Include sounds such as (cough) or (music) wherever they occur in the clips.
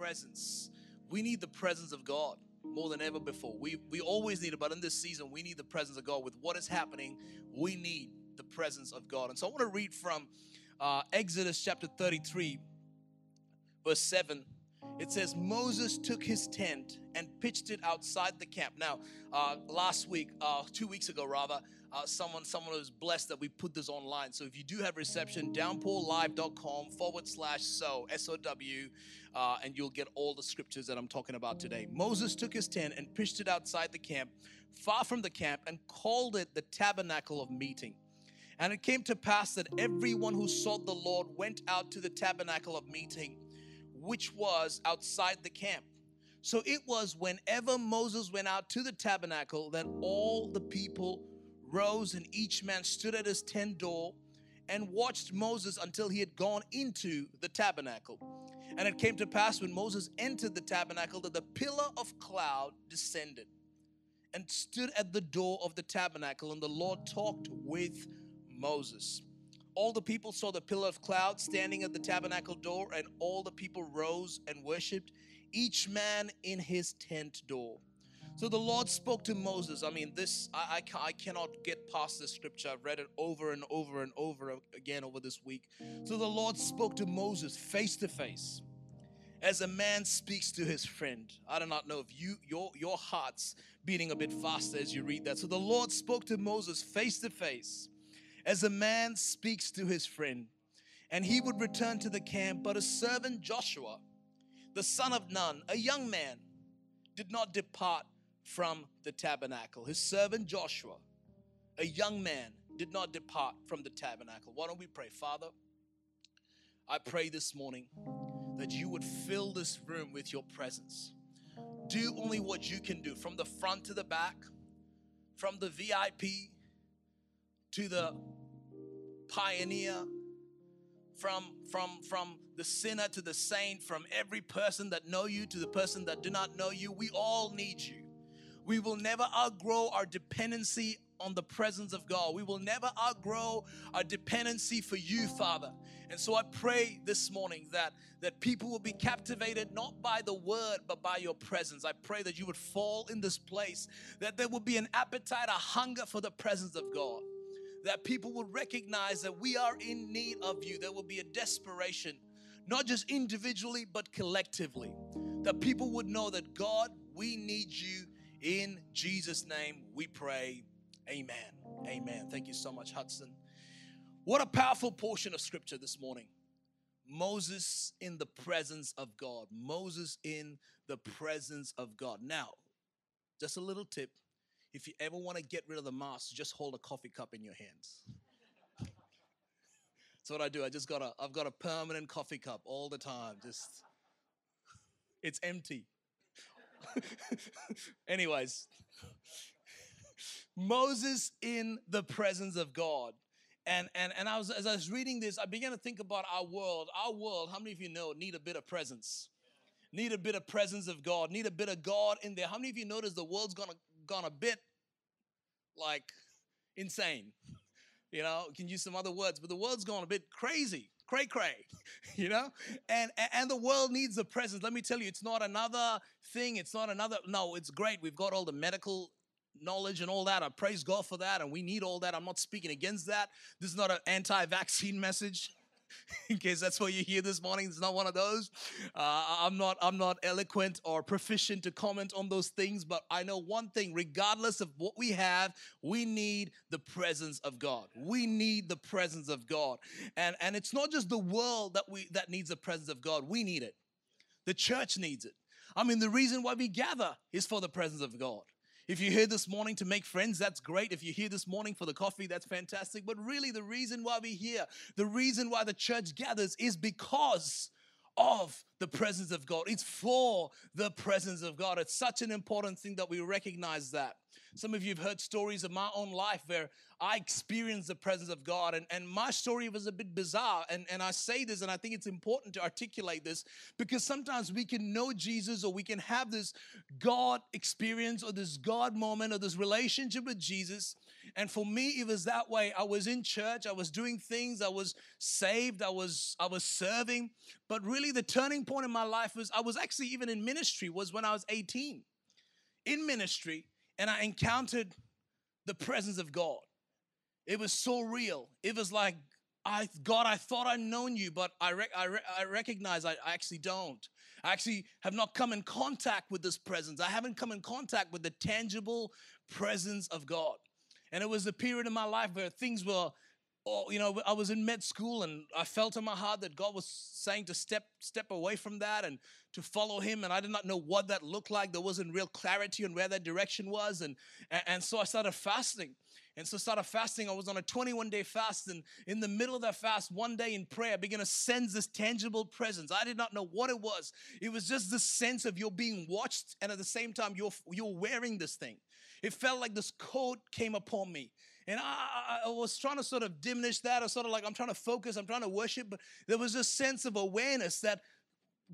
presence. We need the presence of God more than ever before. We we always need it, but in this season, we need the presence of God. With what is happening, we need the presence of God. And so I want to read from uh, Exodus chapter 33, verse 7 it says Moses took his tent and pitched it outside the camp. Now, uh, last week, uh, two weeks ago rather, uh, someone someone who's blessed that we put this online. So if you do have reception, downpourlive.com forward slash so S O W, uh, and you'll get all the scriptures that I'm talking about today. Moses took his tent and pitched it outside the camp, far from the camp, and called it the tabernacle of meeting. And it came to pass that everyone who sought the Lord went out to the tabernacle of meeting which was outside the camp. So it was whenever Moses went out to the tabernacle that all the people rose and each man stood at his tent door and watched Moses until he had gone into the tabernacle. And it came to pass when Moses entered the tabernacle that the pillar of cloud descended and stood at the door of the tabernacle, and the Lord talked with Moses. All the people saw the pillar of cloud standing at the tabernacle door, and all the people rose and worshiped, each man in his tent door. So the Lord spoke to Moses. I mean, this, I, I, I, cannot get past this scripture. I've read it over and over and over again over this week. So the Lord spoke to Moses face to face as a man speaks to his friend. I do not know if you your your heart's beating a bit faster as you read that. So the Lord spoke to Moses face to face as a man speaks to his friend. And he would return to the camp, but a servant Joshua, the son of Nun, a young man, did not depart from the tabernacle. His servant Joshua, a young man, did not depart from the tabernacle. Why don't we pray? Father, I pray this morning that you would fill this room with your presence. Do only what you can do from the front to the back, from the VIP to the pioneer, from, from, from the sinner to the saint, from every person that know you to the person that do not know you. We all need you. We will never outgrow our dependency on the presence of God. We will never outgrow our dependency for you, Father. And so I pray this morning that that people will be captivated not by the word but by your presence. I pray that you would fall in this place, that there will be an appetite, a hunger for the presence of God that people would recognize that we are in need of you. There will be a desperation, not just individually, but collectively. That people would know that God, we need you. In Jesus' name we pray. Amen. Amen. Thank you so much, Hudson. What a powerful portion of scripture this morning. Moses in the presence of God. Moses in the presence of God. Now, just a little tip if you ever want to get rid of the mask, just hold a coffee cup in your hands. (laughs) That's what I do. I just got a I've got a permanent coffee cup all the time. Just it's empty. (laughs) Anyways, Moses in the presence of God. And, and, and I was, as I was reading this, I began to think about our world. Our world, how many of you know, need a bit of presence? Need a bit of presence of God, need a bit of God in there. How many of you notice the world's gonna gone a bit like insane. (laughs) You know, can use some other words, but the world's gone a bit crazy, cray cray, (laughs) you know? And, and the world needs a presence. Let me tell you, it's not another thing, it's not another, no, it's great. We've got all the medical knowledge and all that. I praise God for that, and we need all that. I'm not speaking against that. This is not an anti vaccine (laughs) message. (laughs) in case that's what you hear this morning. It's not one of those. Uh, I'm not. I'm not eloquent or proficient to comment on those things, but I know one thing: regardless of what we have, we need the presence of God. We need the presence of God, and and it's not just the world that we that needs the presence of God. We need it. The church needs it. I mean, the reason why we gather is for the presence of God. If you're here this morning to make friends, that's great. If you're here this morning for the coffee, that's fantastic. But really, the reason why we're here, the reason why the church gathers is because of the presence of God. It's for the presence of God. It's such an important thing that we recognize that. Some of you have heard stories of my own life where I experienced the presence of God, and, and my story was a bit bizarre. And, and I say this, and I think it's important to articulate this because sometimes we can know Jesus or we can have this God experience or this God moment or this relationship with Jesus. And for me, it was that way. I was in church, I was doing things, I was saved, I was I was serving. But really the turning point in my life was I was actually even in ministry, was when I was 18. In ministry, and I encountered the presence of God. It was so real. It was like, I God, I thought I'd known you, but I, I, re- I recognize I, I actually don't. I actually have not come in contact with this presence. I haven't come in contact with the tangible presence of God. And it was a period in my life where things were oh, you know, I was in med school and I felt in my heart that God was saying to step step away from that and to follow him and I did not know what that looked like. There wasn't real clarity on where that direction was and and, so I started fasting. And so I started fasting. I was on a 21 day fast. And in the middle of that fast, one day in prayer, I began to sense this tangible presence. I did not know what it was. It was just the sense of you're being watched. And at the same time, you're, you're wearing this thing. It felt like this coat came upon me. And I, I, was trying to sort of diminish that, or sort of like I'm trying to focus, I'm trying to worship, but there was this sense of awareness that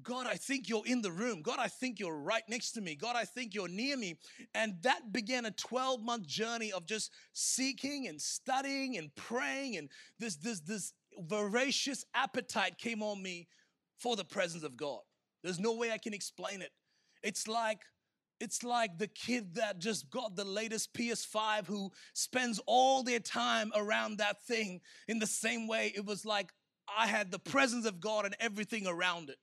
God, I think you're in the room. God, I think you're right next to me. God, I think you're near me. And that began a 12 month journey of just seeking and studying and praying. And this, this, this voracious appetite came on me for the presence of God. There's no way I can explain it. It's like it's like the kid that just got the latest PS5 who spends all their time around that thing in the same way it was like I had the presence of God and everything around it.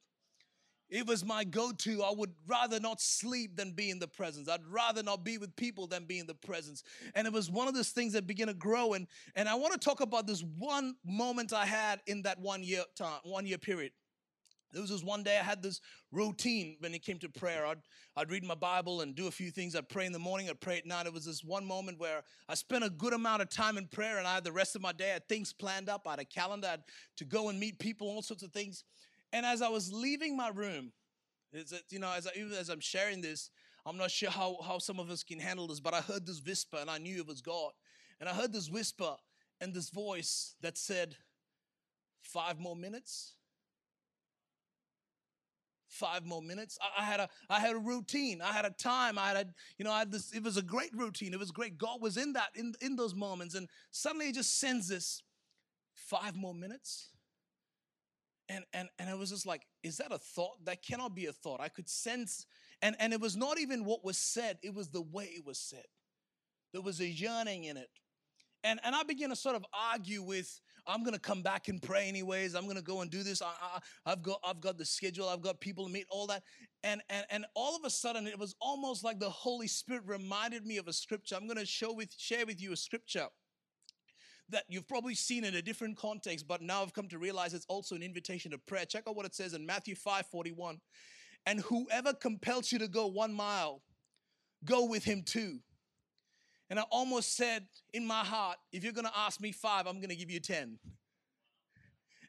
It was my go to. I would rather not sleep than be in the presence. I'd rather not be with people than be in the presence. And it was one of those things that began to grow. And, and I want to talk about this one moment I had in that one year time, one year period. There was this one day I had this routine when it came to prayer. I'd, I'd read my Bible and do a few things. I'd pray in the morning, I'd pray at night. It was this one moment where I spent a good amount of time in prayer and I had the rest of my day, I had things planned up. I had a calendar I'd, to go and meet people, all sorts of things. And as I was leaving my room, you know, as, I, even as I'm sharing this, I'm not sure how, how some of us can handle this, but I heard this whisper and I knew it was God. And I heard this whisper and this voice that said, Five more minutes five more minutes. I, I, had a I had a routine. I had a time. I had a, you know I had this. It was a great routine. It was great. God was in that in in those moments, and suddenly He just sends this five more minutes. And and and it was just like, is that a thought? That cannot be a thought. I could sense, and and it was not even what was said. It was the way it was said. There was a yearning in it. And, and I began to sort of argue with I'm to come back and pray anyways. I'm to go and do this. I, have got I've got the schedule. I've got people to meet. All that. And and and all of a sudden, it was almost like the Holy Spirit reminded me of a scripture. I'm to show with share with you a scripture that you've probably seen in a different context, but now I've come to realize it's also an invitation to prayer. Check out what it says in Matthew 5 41. And whoever compels you to go one mile, go with him too. And I almost said in my heart, if you're going to ask me five, I'm going to give you 10.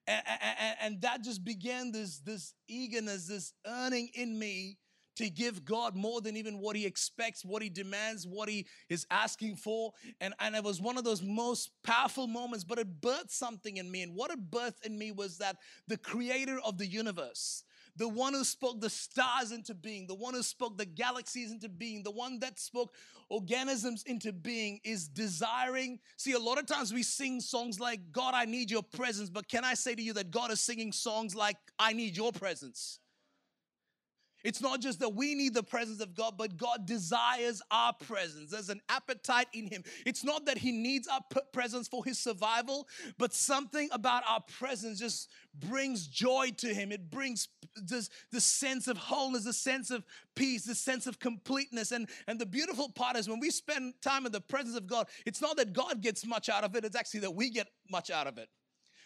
And, and, and, that just began this, this eagerness, this earning in me to give God more than even what He expects, what He demands, what He is asking for. And, and it was one of those most powerful moments, but it birthed something in me. And what it birthed in me was that the creator of the universe, the one who spoke the stars into being, the one who spoke the galaxies into being, the one that spoke organisms into being is desiring. See, a lot of times we sing songs like, God, I need your presence, but can I say to you that God is singing songs like, I need your presence? It's not just that we need the presence of God, but God desires our presence. There's an appetite in Him. It's not that He needs our presence for His survival, but something about our presence just brings joy to Him. It brings this, the sense of wholeness, the sense of peace, the sense of completeness. And, and the beautiful part is when we spend time in the presence of God, it's not that God gets much out of it, it's actually that we get much out of it.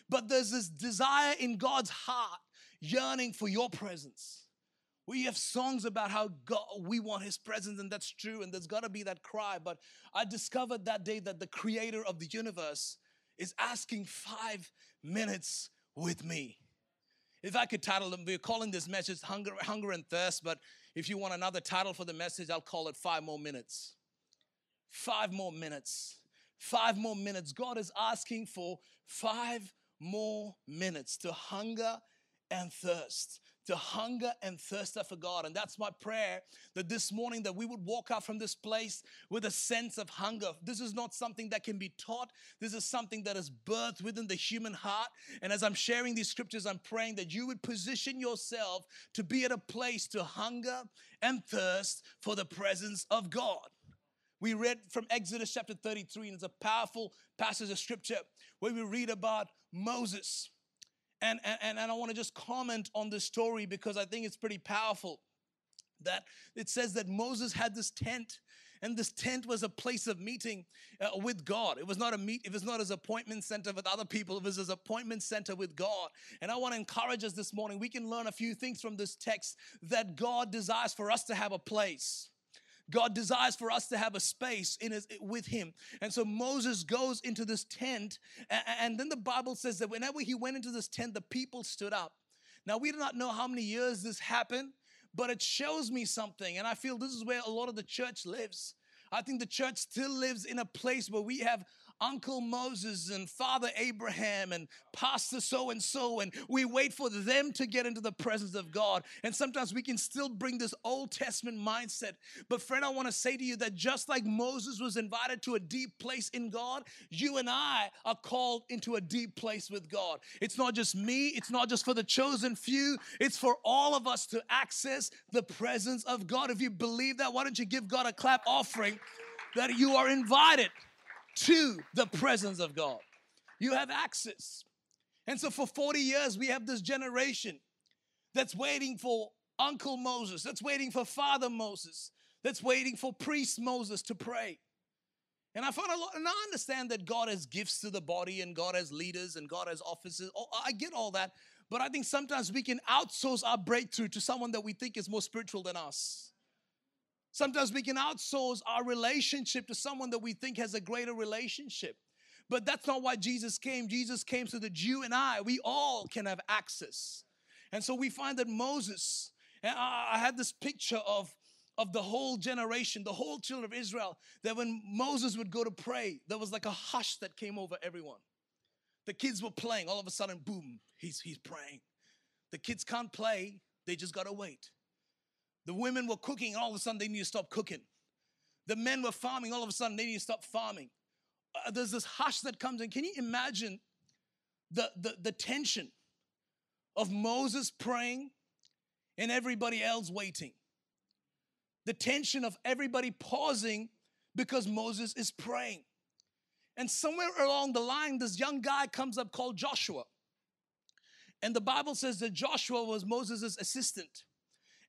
But there's this desire in God's heart yearning for your presence. We have songs about how God, we want His presence, and that's true, and there's gotta be that cry. But I discovered that day that the creator of the universe is asking five minutes with me. If I could title them, we're calling this message Hunger, Hunger and Thirst, but if you want another title for the message, I'll call it Five More Minutes. five more minutes. Five more minutes. God is asking for five more minutes to hunger and thirst to hunger and thirst after God. And that's my prayer that this morning that we would walk out from this place with a sense of hunger. This is not something that can be taught. This is something that is birthed within the human heart. And as I'm sharing these scriptures, I'm praying that you would position yourself to be at a place to hunger and thirst for the presence of God. We read from Exodus chapter 33, and it's a powerful passage of scripture where we read about Moses and, and, and I want to just comment on this story because I think it's pretty powerful. That it says that Moses had this tent, and this tent was a place of meeting uh, with God. It was not a meet, it was not his appointment center with other people, it was his appointment center with God. And I want to encourage us this morning. We can learn a few things from this text that God desires for us to have a place. God desires for us to have a space in his, with him. And so Moses goes into this tent, and, and then the Bible says that whenever he went into this tent, the people stood up. Now, we do not know how many years this happened, but it shows me something. And I feel this is where a lot of the church lives. I think the church still lives in a place where we have Uncle Moses and Father Abraham and Pastor so and so, and we wait for them to get into the presence of God. And sometimes we can still bring this Old Testament mindset. But, friend, I want to say to you that just like Moses was invited to a deep place in God, you and I are called into a deep place with God. It's not just me, it's not just for the chosen few, it's for all of us to access the presence of God. If you believe that, why don't you give God a clap offering that you are invited? To the presence of God. You have access. And so for 40 years, we have this generation that's waiting for Uncle Moses, that's waiting for Father Moses, that's waiting for Priest Moses to pray. And I find a lot, and I understand that God has gifts to the body and God has leaders and God has offices. Oh, I get all that. But I think sometimes we can outsource our breakthrough to someone that we think is more spiritual than us. Sometimes we can outsource our relationship to someone that we think has a greater relationship. But that's not why Jesus came. Jesus came so that you and I, we all can have access. And so we find that Moses, and I had this picture of, of the whole generation, the whole children of Israel, that when Moses would go to pray, there was like a hush that came over everyone. The kids were playing, all of a sudden, boom, he's, he's praying. The kids can't play, they just gotta wait. The women were cooking, all of a sudden they need to stop cooking. The men were farming, all of a sudden they need to stop farming. Uh, there's this hush that comes in. Can you imagine the, the, the tension of Moses praying and everybody else waiting? The tension of everybody pausing because Moses is praying. And somewhere along the line, this young guy comes up called Joshua. And the Bible says that Joshua was Moses' assistant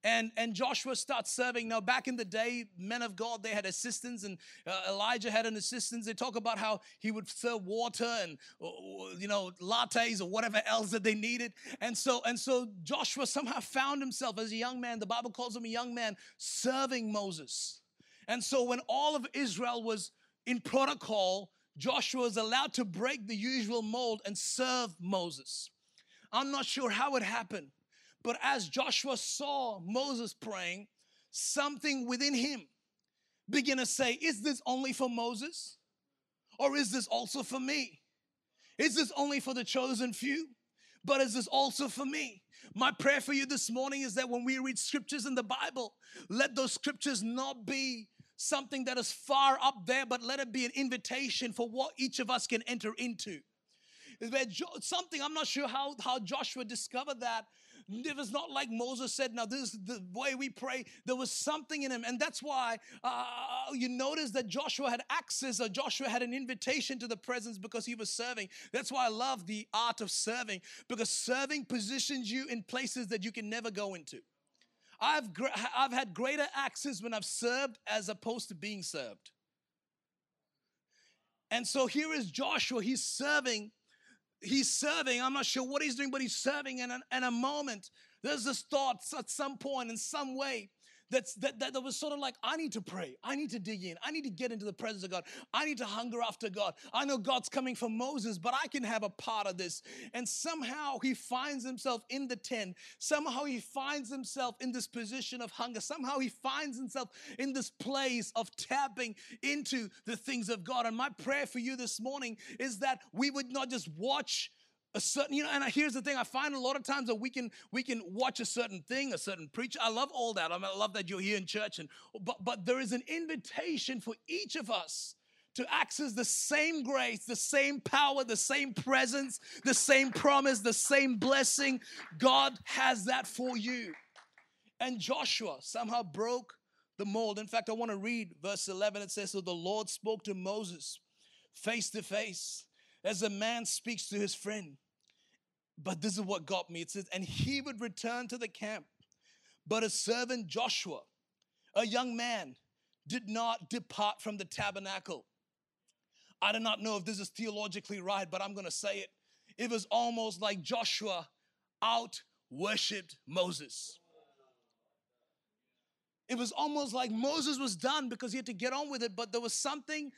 and and Joshua starts serving. Now, back in the day, men of God they had assistants, and uh, Elijah had an assistant. They talk about how he would serve water and you know lattes or whatever else that they needed. And so and so Joshua somehow found himself as a young man. The Bible calls him a young man serving Moses. And so when all of Israel was in protocol, Joshua was allowed to break the usual mold and serve Moses. I'm not sure how it happened. But as Joshua saw Moses praying, something within him began to say, Is this only for Moses? Or is this also for me? Is this only for the chosen few? But is this also for me? My prayer for you this morning is that when we read scriptures in the Bible, let those scriptures not be something that is far up there, but let it be an invitation for what each of us can enter into. Something, I'm not sure how, how Joshua discovered that, it was not like Moses said, now this is the way we pray. There was something in him. And that's why uh, you notice that Joshua had access or Joshua had an invitation to the presence because he was serving. That's why I love the art of serving because serving positions you in places that you can never go into. I've, I've had greater access when I've served as opposed to being served. And so here is Joshua, he's serving he's serving. I'm not sure what he's doing, but he's serving. And in a moment, there's this thought at some point, in some way, that's, that, that, that was sort of like, I need to pray. I need to dig in. I need to get into the presence of God. I need to hunger after God. I know God's coming for Moses, but I can have a part of this. And somehow he finds himself in the tent. Somehow he finds himself in this position of hunger. Somehow he finds himself in this place of tapping into the things of God. And my prayer for you this morning is that we would not just watch a certain you know and here's the thing i find a lot of times that we can we can watch a certain thing a certain preacher i love all that I, I love that you're here in church and but but there is an invitation for each of us to access the same grace the same power the same presence the same promise the same blessing. God has that for you. And joshua somehow broke the mold. In fact i want to read verse 11 it says so the lord spoke to moses face to face as a man speaks to his friend. But this is what got me. It says, and he would return to the camp. But a servant Joshua, a young man, did not depart from the tabernacle. I do not know if this is theologically right, but I'm going to say it. It was almost like Joshua out worshiped Moses. It was almost like Moses was done because he had to get on with it, but there was something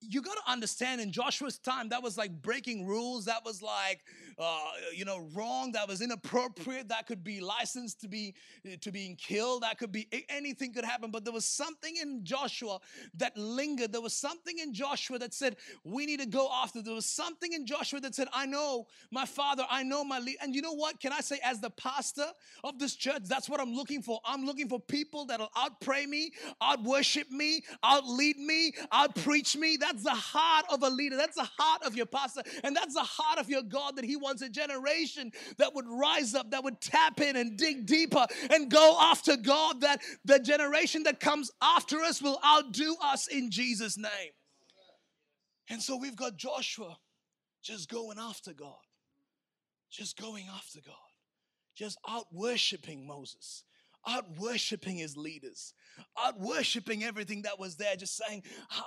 you got to understand in Joshua's time, that was like breaking rules. That was like, uh, you know, wrong. That was inappropriate. That could be licensed to be to being killed. That could be anything could happen. But there was something in Joshua that lingered. There was something in Joshua that said we need to go after. There was something in Joshua that said, I know my father. I know my lead. And you know what? Can I say, as the pastor of this church, that's what I'm looking for. I'm looking for people that'll out pray me, out worship me, out lead me, out preach me. That's the heart of a leader. That's the heart of your pastor. And that's the heart of your God that He wants a generation that would rise up, that would tap in and dig deeper and go after God, that the generation that comes after us will outdo us in Jesus' name. And so we've got Joshua just going after God, just going after God, just out worshiping Moses, out worshiping his leaders, out worshiping everything that was there, just saying, I,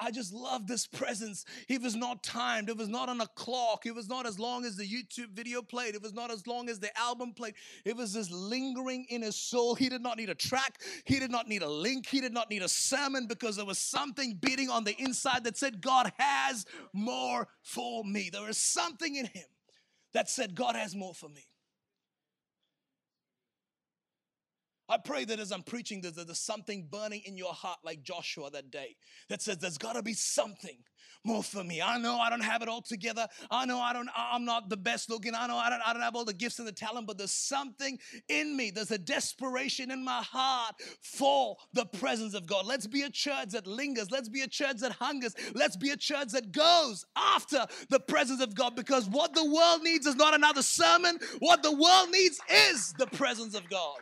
I, I, just love this presence. It was not timed, it was not on a clock, it was not as long as the YouTube video played, it was not as long as the album played. It was just lingering in his soul. He did not need a track, he did not need a link, he did not need a sermon because there was something beating on the inside that said, God has more for me. There is something in him that said, God has more for me. I pray that as I'm preaching, there's, there's something burning in your heart like Joshua that day that says there's got to be something more for me. I know I don't have it all together. I know I don't, I'm not the best looking. I know I don't, I don't have all the gifts and the talent, but there's something in me. There's a desperation in my heart for the presence of God. Let's be a church that lingers. Let's be a church that hungers. Let's be a church that goes after the presence of God because what the world needs is not another sermon. What the world needs is the presence of God.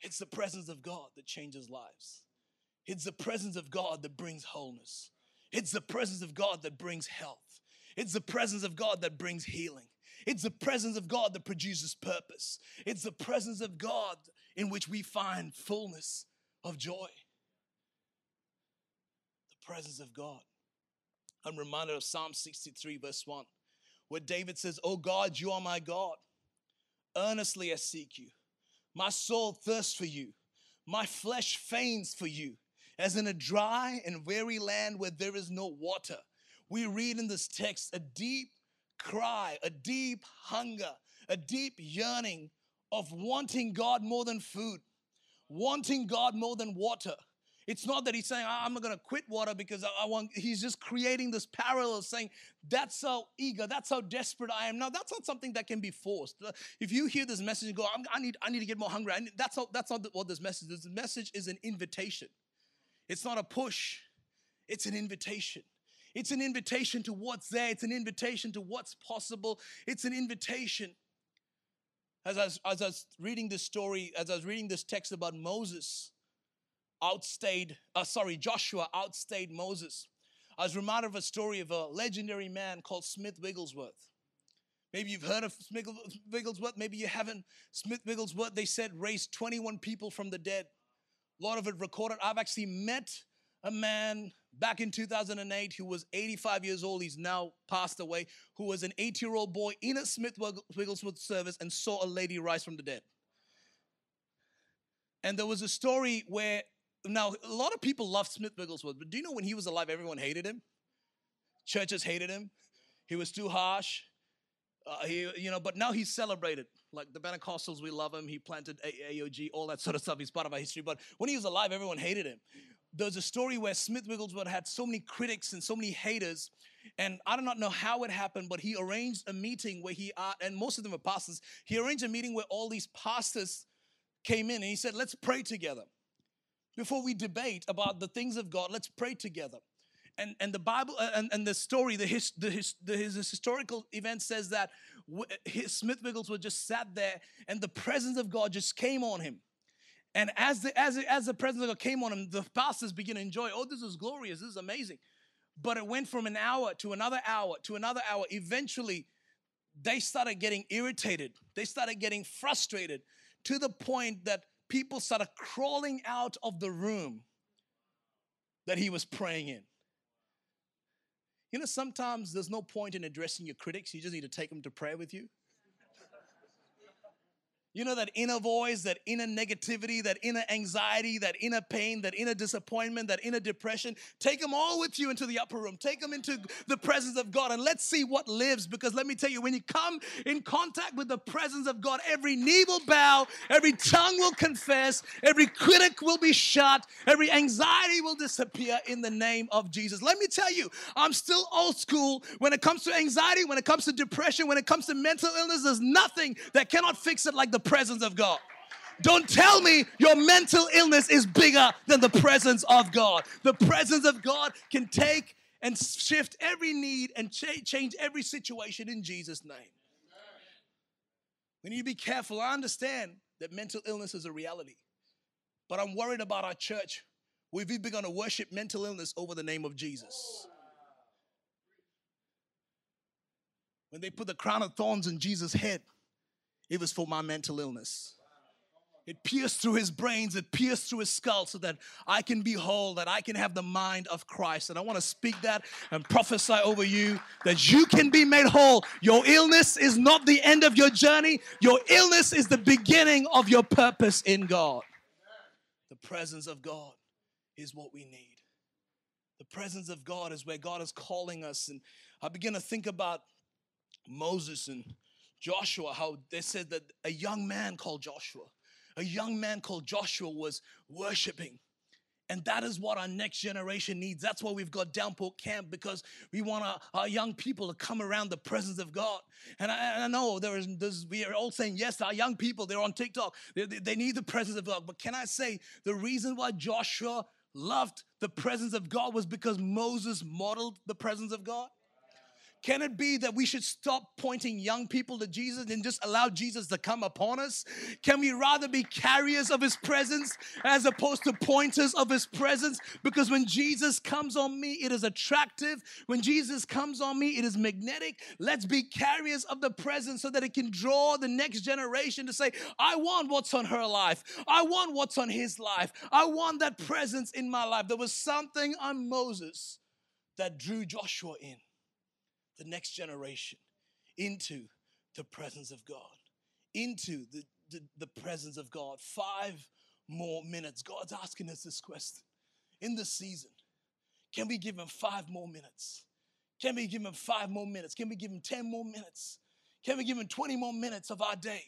It's the presence of God that changes lives. It's the presence of God that brings wholeness. It's the presence of God that brings health. It's the presence of God that brings healing. It's the presence of God that produces purpose. It's the presence of God in which we find fullness of joy. The presence of God. I'm reminded of Psalm 63, verse 1, where David says, Oh God, you are my God. Earnestly I seek you. My soul thirsts for you. My flesh faints for you, as in a dry and weary land where there is no water. We read in this text a deep cry, a deep hunger, a deep yearning of wanting God more than food, wanting God more than water, it's not that he's saying, ah, I'm not going to quit water because I want, he's just creating this parallel saying, that's how eager, that's how desperate I am. Now, that's not something that can be forced. Uh, if you hear this message and go, i need, I need to get more hungry, need, that's, not, that's not what this message is. This message is an invitation. It's not a push, it's an invitation. It's an invitation to what's there, it's an invitation to what's possible, it's an invitation. As I was, as I was reading this story, as I was reading this text about Moses, outstayed, uh, sorry, Joshua outstayed Moses. I was reminded of a story of a legendary man called Smith Wigglesworth. Maybe you've heard of Smith Wigglesworth, maybe you haven't. Smith Wigglesworth, they said, raised 21 people from the dead. A lot of it recorded. I've actually met a man back in 2008 who was 85 years old. He's now passed away, who was an eight year old boy in a Smith Wigglesworth service and saw a lady rise from the dead. And there was a story where now a lot of people love Smith Wigglesworth, but do you know when he was alive, everyone hated him? Churches hated him. He was too harsh. Uh, he, you know, but now he's celebrated. Like the Pentecostals, we love him. He planted AOG, all that sort of stuff. He's part of our history. But when he was alive, everyone hated him. There's a story where Smith Wigglesworth had so many critics and so many haters, and I do not know how it happened, but he arranged a meeting where he, uh, and most of them are pastors, he arranged a meeting where all these pastors came in and he said, Let's pray together. Before we debate about the things of God, let's pray together and, and the Bible uh, and, and the story, the, his, the, his, the his historical event says that his, Smith Wigglesworth just sat there and the presence of God just came on him. And as the, as, as the presence of God came on him, the pastors began to enjoy, oh, this is glorious, this is amazing. But it went from an hour to another hour to another hour. Eventually, they started getting irritated. They started getting frustrated to the point that people started crawling out of the room that he was praying in. You know, sometimes there's no point in addressing your critics, you just need to take them to prayer with you. You know, that inner voice, that inner negativity, that inner anxiety, that inner pain, that inner disappointment, that inner depression. Take them all with you into the upper room. Take them into the presence of God and let's see what lives. Because let me tell you, when you come in contact with the presence of God, every knee will bow, every tongue will confess, every critic will be shut, every anxiety will disappear in the name of Jesus. Let me tell you, I'm still old school when it comes to anxiety, when it comes to depression, when it comes to mental illness. There's nothing that cannot fix it like the the presence of God. Don't tell me your mental illness is bigger than the presence of God. The presence of God can take and shift every need and cha- change every situation in Jesus' name. We need to be careful. I understand that mental illness is a reality, but I'm worried about our church. We've begun to worship mental illness over the name of Jesus. When they put the crown of thorns on Jesus' head, it was for my mental illness. It pierced through his brains, it pierced through his skull so that I can be whole, that I can have the mind of Christ. And I want to speak that and prophesy over you that you can be made whole. Your illness is not the end of your journey, your illness is the beginning of your purpose in God. The presence of God is what we need. The presence of God is where God is calling us. And I begin to think about Moses and Joshua, how they said that a young man called Joshua, a young man called Joshua was worshiping. And that is what our next generation needs. That's why we've got Downpour Camp because we want our, our young people to come around the presence of God. And I, and I know there is, there's, we are all saying, yes, our young people, they're on TikTok. They, they, they need the presence of God. But can I say the reason why Joshua loved the presence of God was because Moses modeled the presence of God? Can it be that we should stop pointing young people to Jesus and just allow Jesus to come upon us? Can we rather be carriers of his presence as opposed to pointers of his presence? Because when Jesus comes on me, it is attractive. When Jesus comes on me, it is magnetic. Let's be carriers of the presence so that it can draw the next generation to say, I want what's on her life. I want what's on his life. I want that presence in my life. There was something on Moses that drew Joshua in the next generation into the presence of God, into the, the, the presence of God. Five more minutes. God's asking us this question in this season. Can we give him five more minutes? Can we give him five more minutes? Can we give him 10 more minutes? Can we give him 20 more minutes of our day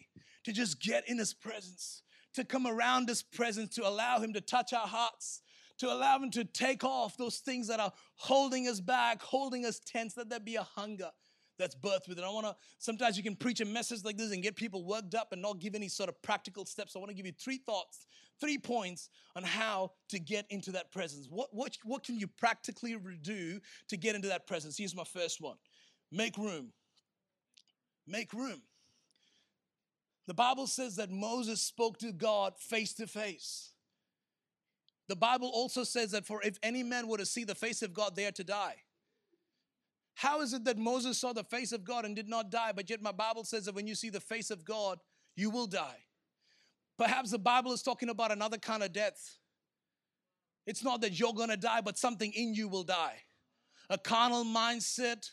to just get in his presence, to come around his presence, to allow him to touch our hearts, to allow Him to take off those things that are holding us back, holding us tense. Let there be a hunger that's birthed with it. I want to, sometimes you can preach a message like this and get people worked up and not give any sort of practical steps. I want to give you three thoughts, three points on how to get into that presence. What, what, what can you practically do to get into that presence? Here's my first one make room. Make room. The Bible says that Moses spoke to God face to face. The Bible also says that for if any man were to see the face of God, they are to die. How is it that Moses saw the face of God and did not die, but yet my Bible says that when you see the face of God, you will die? Perhaps the Bible is talking about another kind of death. It's not that you're gonna die, but something in you will die. A carnal mindset,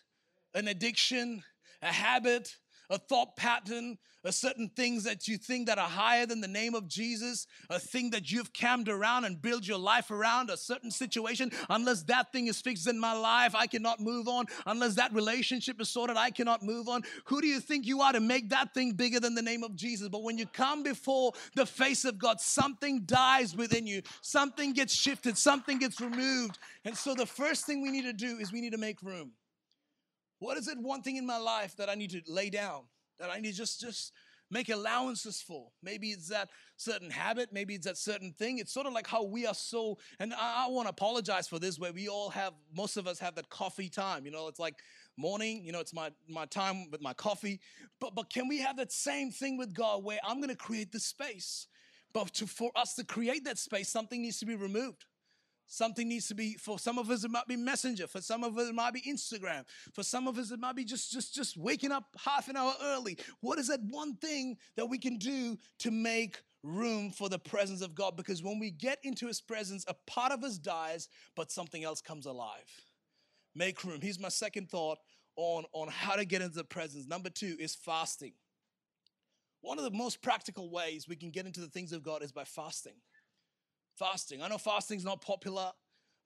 an addiction, a habit, a thought pattern, a certain things that you think that are higher than the name of Jesus, a thing that you've camped around and build your life around, a certain situation, unless that thing is fixed in my life, I cannot move on. Unless that relationship is sorted, I cannot move on. Who do you think you are to make that thing bigger than the name of Jesus? But when you come before the face of God, something dies within you, something gets shifted, something gets removed. And so the first thing we need to do is we need to make room. What is it one thing in my life that I need to lay down? That I need to just just make allowances for. Maybe it's that certain habit, maybe it's that certain thing. It's sort of like how we are so, and I, I want to apologize for this, where we all have, most of us have that coffee time. You know, it's like morning, you know, it's my, my time with my coffee. But, but can we have that same thing with God where I'm going to create the space? But to, for us to create that space, something needs to be removed. Something needs to be for some of us it might be messenger, for some of us it might be Instagram, for some of us it might be just just just waking up half an hour early. What is that one thing that we can do to make room for the presence of God? Because when we get into his presence, a part of us dies, but something else comes alive. Make room. Here's my second thought on, on how to get into the presence. Number two is fasting. One of the most practical ways we can get into the things of God is by fasting fasting. I know fasting's not popular.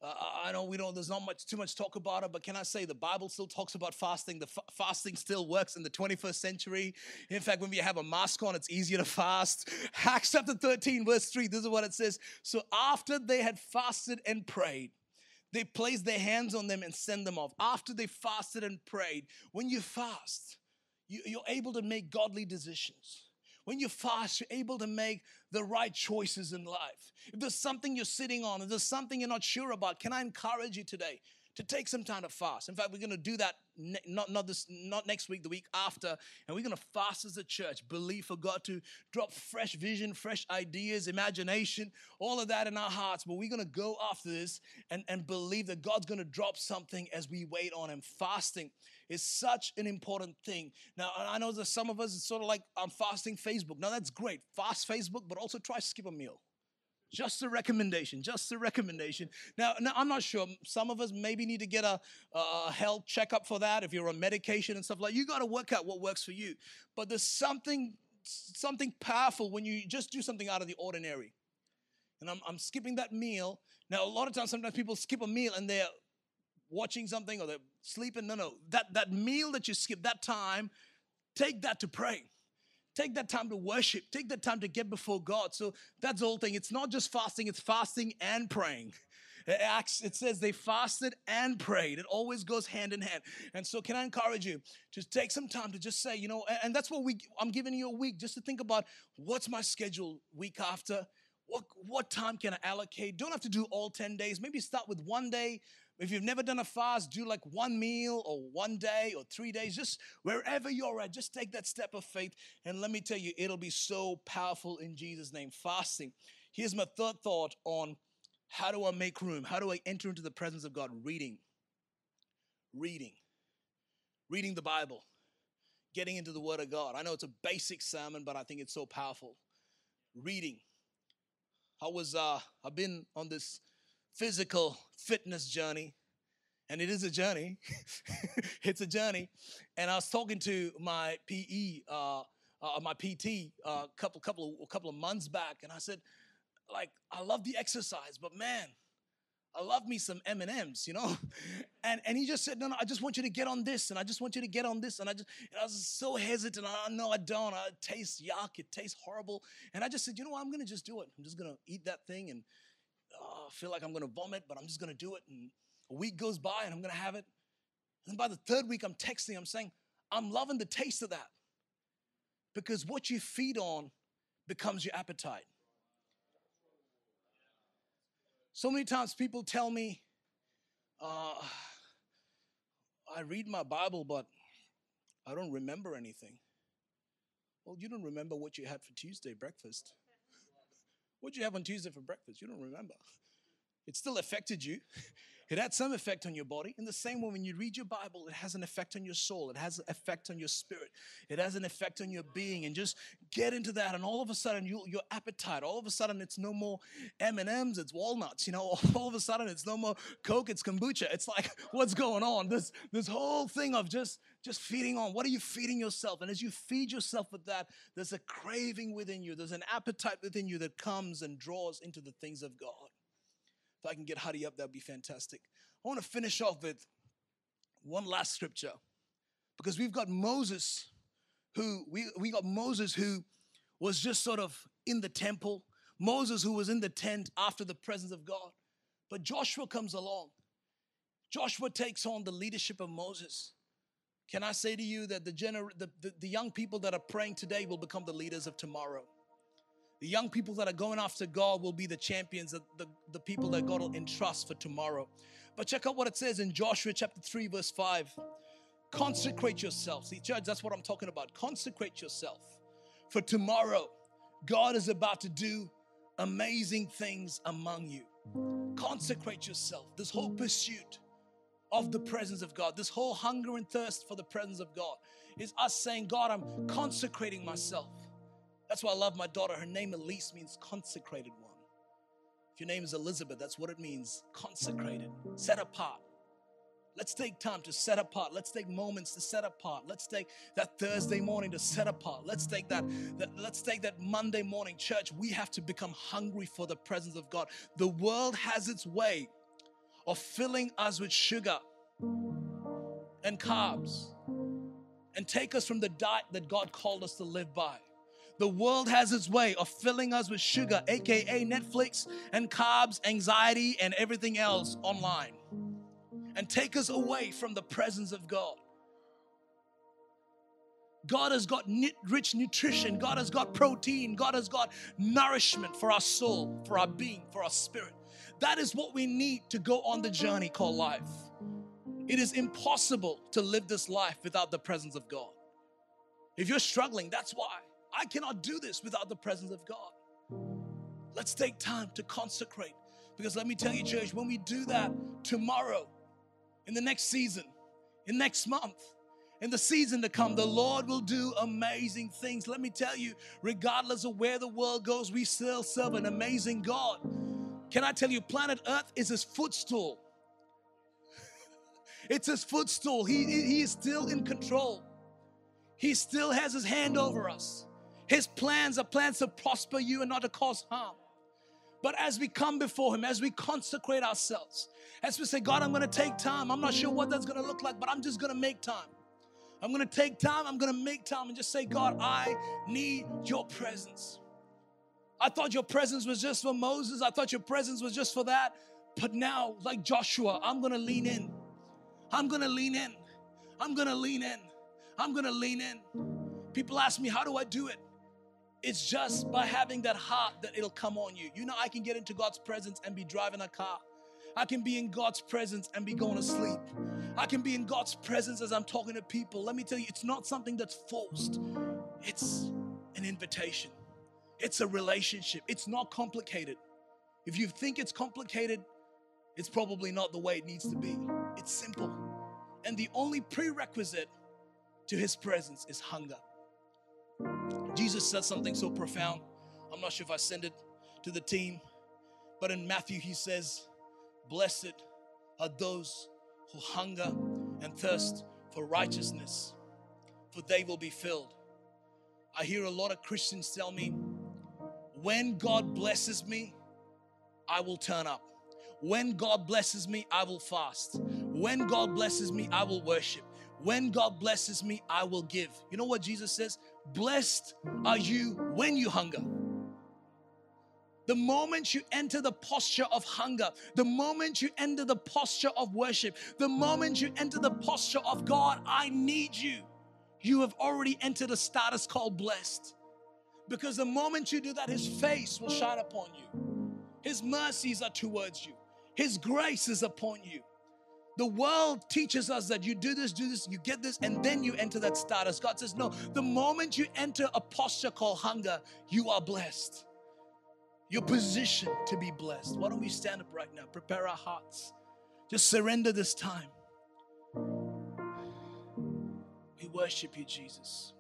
Uh, I know we don't. There's not much too much talk about it, but can I say the Bible still talks about fasting? The fa- fasting still works in the 21st century. In fact, when we have a mask on, it's easier to fast. (laughs) Acts chapter 13, verse 3. This is what it says. So after they had fasted and prayed, they placed their hands on them and sent them off. After they fasted and prayed, when you fast, you, you're able to make godly decisions. When you fast, you're able to make the right choices in life. If there's something you're sitting on, if there's something you're not sure about, can I encourage you today to take some time to fast? In fact, we're going to do that ne- not, not, this, not next week, the week after, and we're going to fast as a church. Believe for God to drop fresh vision, fresh ideas, imagination, all of that in our hearts. But we're going to go after this and, and believe that God's going to drop something as we wait on Him. Fasting is such an important thing. Now, I know that some of us, it's sort of like I'm fasting Facebook. Now, that's great. Fast Facebook, but also try to skip a meal. Just a recommendation, just a recommendation. Now, now, I'm not sure. Some of us maybe need to get a, a health checkup for that. If you're on medication and stuff like, you got to work out what works for you. But there's something, something powerful when you just do something out of the ordinary. And I'm, I'm skipping that meal. Now, a lot of times, sometimes people skip a meal and they're watching something or they're sleeping. No, no. That, that meal that you skip, that time, take that to pray. Take that time to worship. Take that time to get before God. So that's the whole thing. It's not just fasting, it's fasting and praying. (laughs) Acts, it says they fasted and prayed. It always goes hand in hand. And so, can I encourage you to take some time to just say, you know, and that's what we, I'm giving you a week just to think about what's my schedule week after? What, what time can I allocate? Don't have to do all 10 days. Maybe start with one day, if you've never done a fast, do like one meal or one day or three days, just wherever you're at, just take that step of faith. And let me tell you, it'll be so powerful in Jesus' name. Fasting. Here's my third thought on how do I make room? How do I enter into the presence of God? Reading. Reading. Reading the Bible. Getting into the Word of God. I know it's a basic sermon, but I think it's so powerful. Reading. I was, uh, I've been on this physical fitness journey. And it is a journey. (laughs) it's a journey. And I was talking to my PE, uh, uh, my PT, a uh, couple, couple, a couple of months back, and I said, like, I love the exercise, but man, I love me some M and M's, you know. (laughs) And and he just said, no, no, I just want you to get on this, and I just want you to get on this, and I just, and I was so hesitant. I know I don't. I, it tastes yuck. It tastes horrible. And I just said, you know what? I'm gonna just do it. I'm just gonna eat that thing and oh, I feel like I'm to vomit, but I'm just to do it. And a week goes by and I'm to have it. And by the third week, I'm texting, I'm saying, I'm loving the taste of that. Because what you feed on becomes your appetite. So many times people tell me, uh, I read my Bible, but I don't remember anything. Well, you don't remember what you had for Tuesday breakfast. What'd you have on Tuesday for breakfast? You don't remember. It still affected you. (laughs) It had some effect on your body. In the same way, when you read your Bible, it has an effect on your soul. It has an effect on your spirit. It has an effect on your being. And just get into that, and all of a sudden, you, your appetite. All of a sudden, it's no more M and M's. It's walnuts. You know, (laughs) all of a sudden, it's no more Coke. It's kombucha. It's like, what's going on? This this whole thing of just Just feeding on. What are you feeding yourself? And as you feed yourself with that, there's a craving within you, there's an appetite within you that comes and draws into the things of God. If I can get Huddy up, that'd be fantastic. I want to finish off with one last scripture because we've got Moses who we, we got Moses who was just sort of in the temple, Moses who was in the tent after the presence of God. But Joshua comes along. Joshua takes on the leadership of Moses. Can I say to you that the, gener- the, the, the young people that are praying today will become the leaders of tomorrow? The young people that are going after God will be the champions, of the, the people that God will entrust for tomorrow. But check out what it says in Joshua chapter 3, verse 5. Consecrate yourself. See, church, that's what I'm talking about. Consecrate yourself. For tomorrow, God is about to do amazing things among you. Consecrate yourself. This whole pursuit of the presence of God, this whole hunger and thirst for the presence of God is us saying, God, I'm consecrating myself. That's why I love my daughter. Her name, Elise, means consecrated one. If your name is Elizabeth, that's what it means consecrated, set apart. Let's take time to set apart. Let's take moments to set apart. Let's take that Thursday morning to set apart. Let's take that, that let's take that Monday morning church. We have to become hungry for the presence of God. The world has its way of filling us with sugar and carbs and take us from the diet that God called us to live by. The world has its way of filling us with sugar, aka Netflix and carbs, anxiety, and everything else online, and take us away from the presence of God. God has got rich nutrition. God has got protein. God has got nourishment for our soul, for our being, for our spirit. That is what we need to go on the journey called life. It is impossible to live this life without the presence of God. If you're struggling, that's why. I cannot do this without the presence of God. Let's take time to consecrate. Because let me tell you, church, when we do that tomorrow, in the next season, in next month, in the season to come, the Lord will do amazing things. Let me tell you, regardless of where the world goes, we still serve an amazing God. Can I tell you, planet Earth is his footstool. (laughs) it's his footstool. He, he is still in control. He still has his hand over us. His plans are plans to prosper you and not to cause harm. But as we come before Him, as we consecrate ourselves, as we say, God, I'm going to take time. I'm not sure what that's going to look like, but I'm just going to make time. I'm going to take time. I'm going to make time and just say, God, I need your presence. I thought your presence was just for Moses. I thought your presence was just for that. But now, like Joshua, I'm going to lean in. I'm going to lean in. I'm going to lean in. I'm going to lean in. People ask me, how do I do it? It's just by having that heart that it'll come on you. You know, I can get into God's presence and be driving a car. I can be in God's presence and be going to sleep. I can be in God's presence as I'm talking to people. Let me tell you, it's not something that's forced, it's an invitation, it's a relationship. It's not complicated. If you think it's complicated, it's probably not the way it needs to be. It's simple. And the only prerequisite to His presence is hunger. Jesus said something so profound. I'm not sure if I send it to the team, but in Matthew, he says, Blessed are those who hunger and thirst for righteousness, for they will be filled. I hear a lot of Christians tell me, when God blesses me, I will turn up. When God blesses me, I will fast. When God blesses me, I will worship. When God blesses me, I will give. You know what Jesus says? Blessed are you when you hunger. The moment you enter the posture of hunger, the moment you enter the posture of worship, the moment you enter the posture of God, I need you, you have already entered a status called blessed. Because the moment you do that, His face will shine upon you, His mercies are towards you, His grace is upon you. The world teaches us that you do this, do this, you get this, and then you enter that status. God says, no, the moment you enter a posture called hunger, you are blessed. You're positioned to be blessed. Why don't we stand up right now? Prepare our hearts. Just surrender this time. We worship you, Jesus.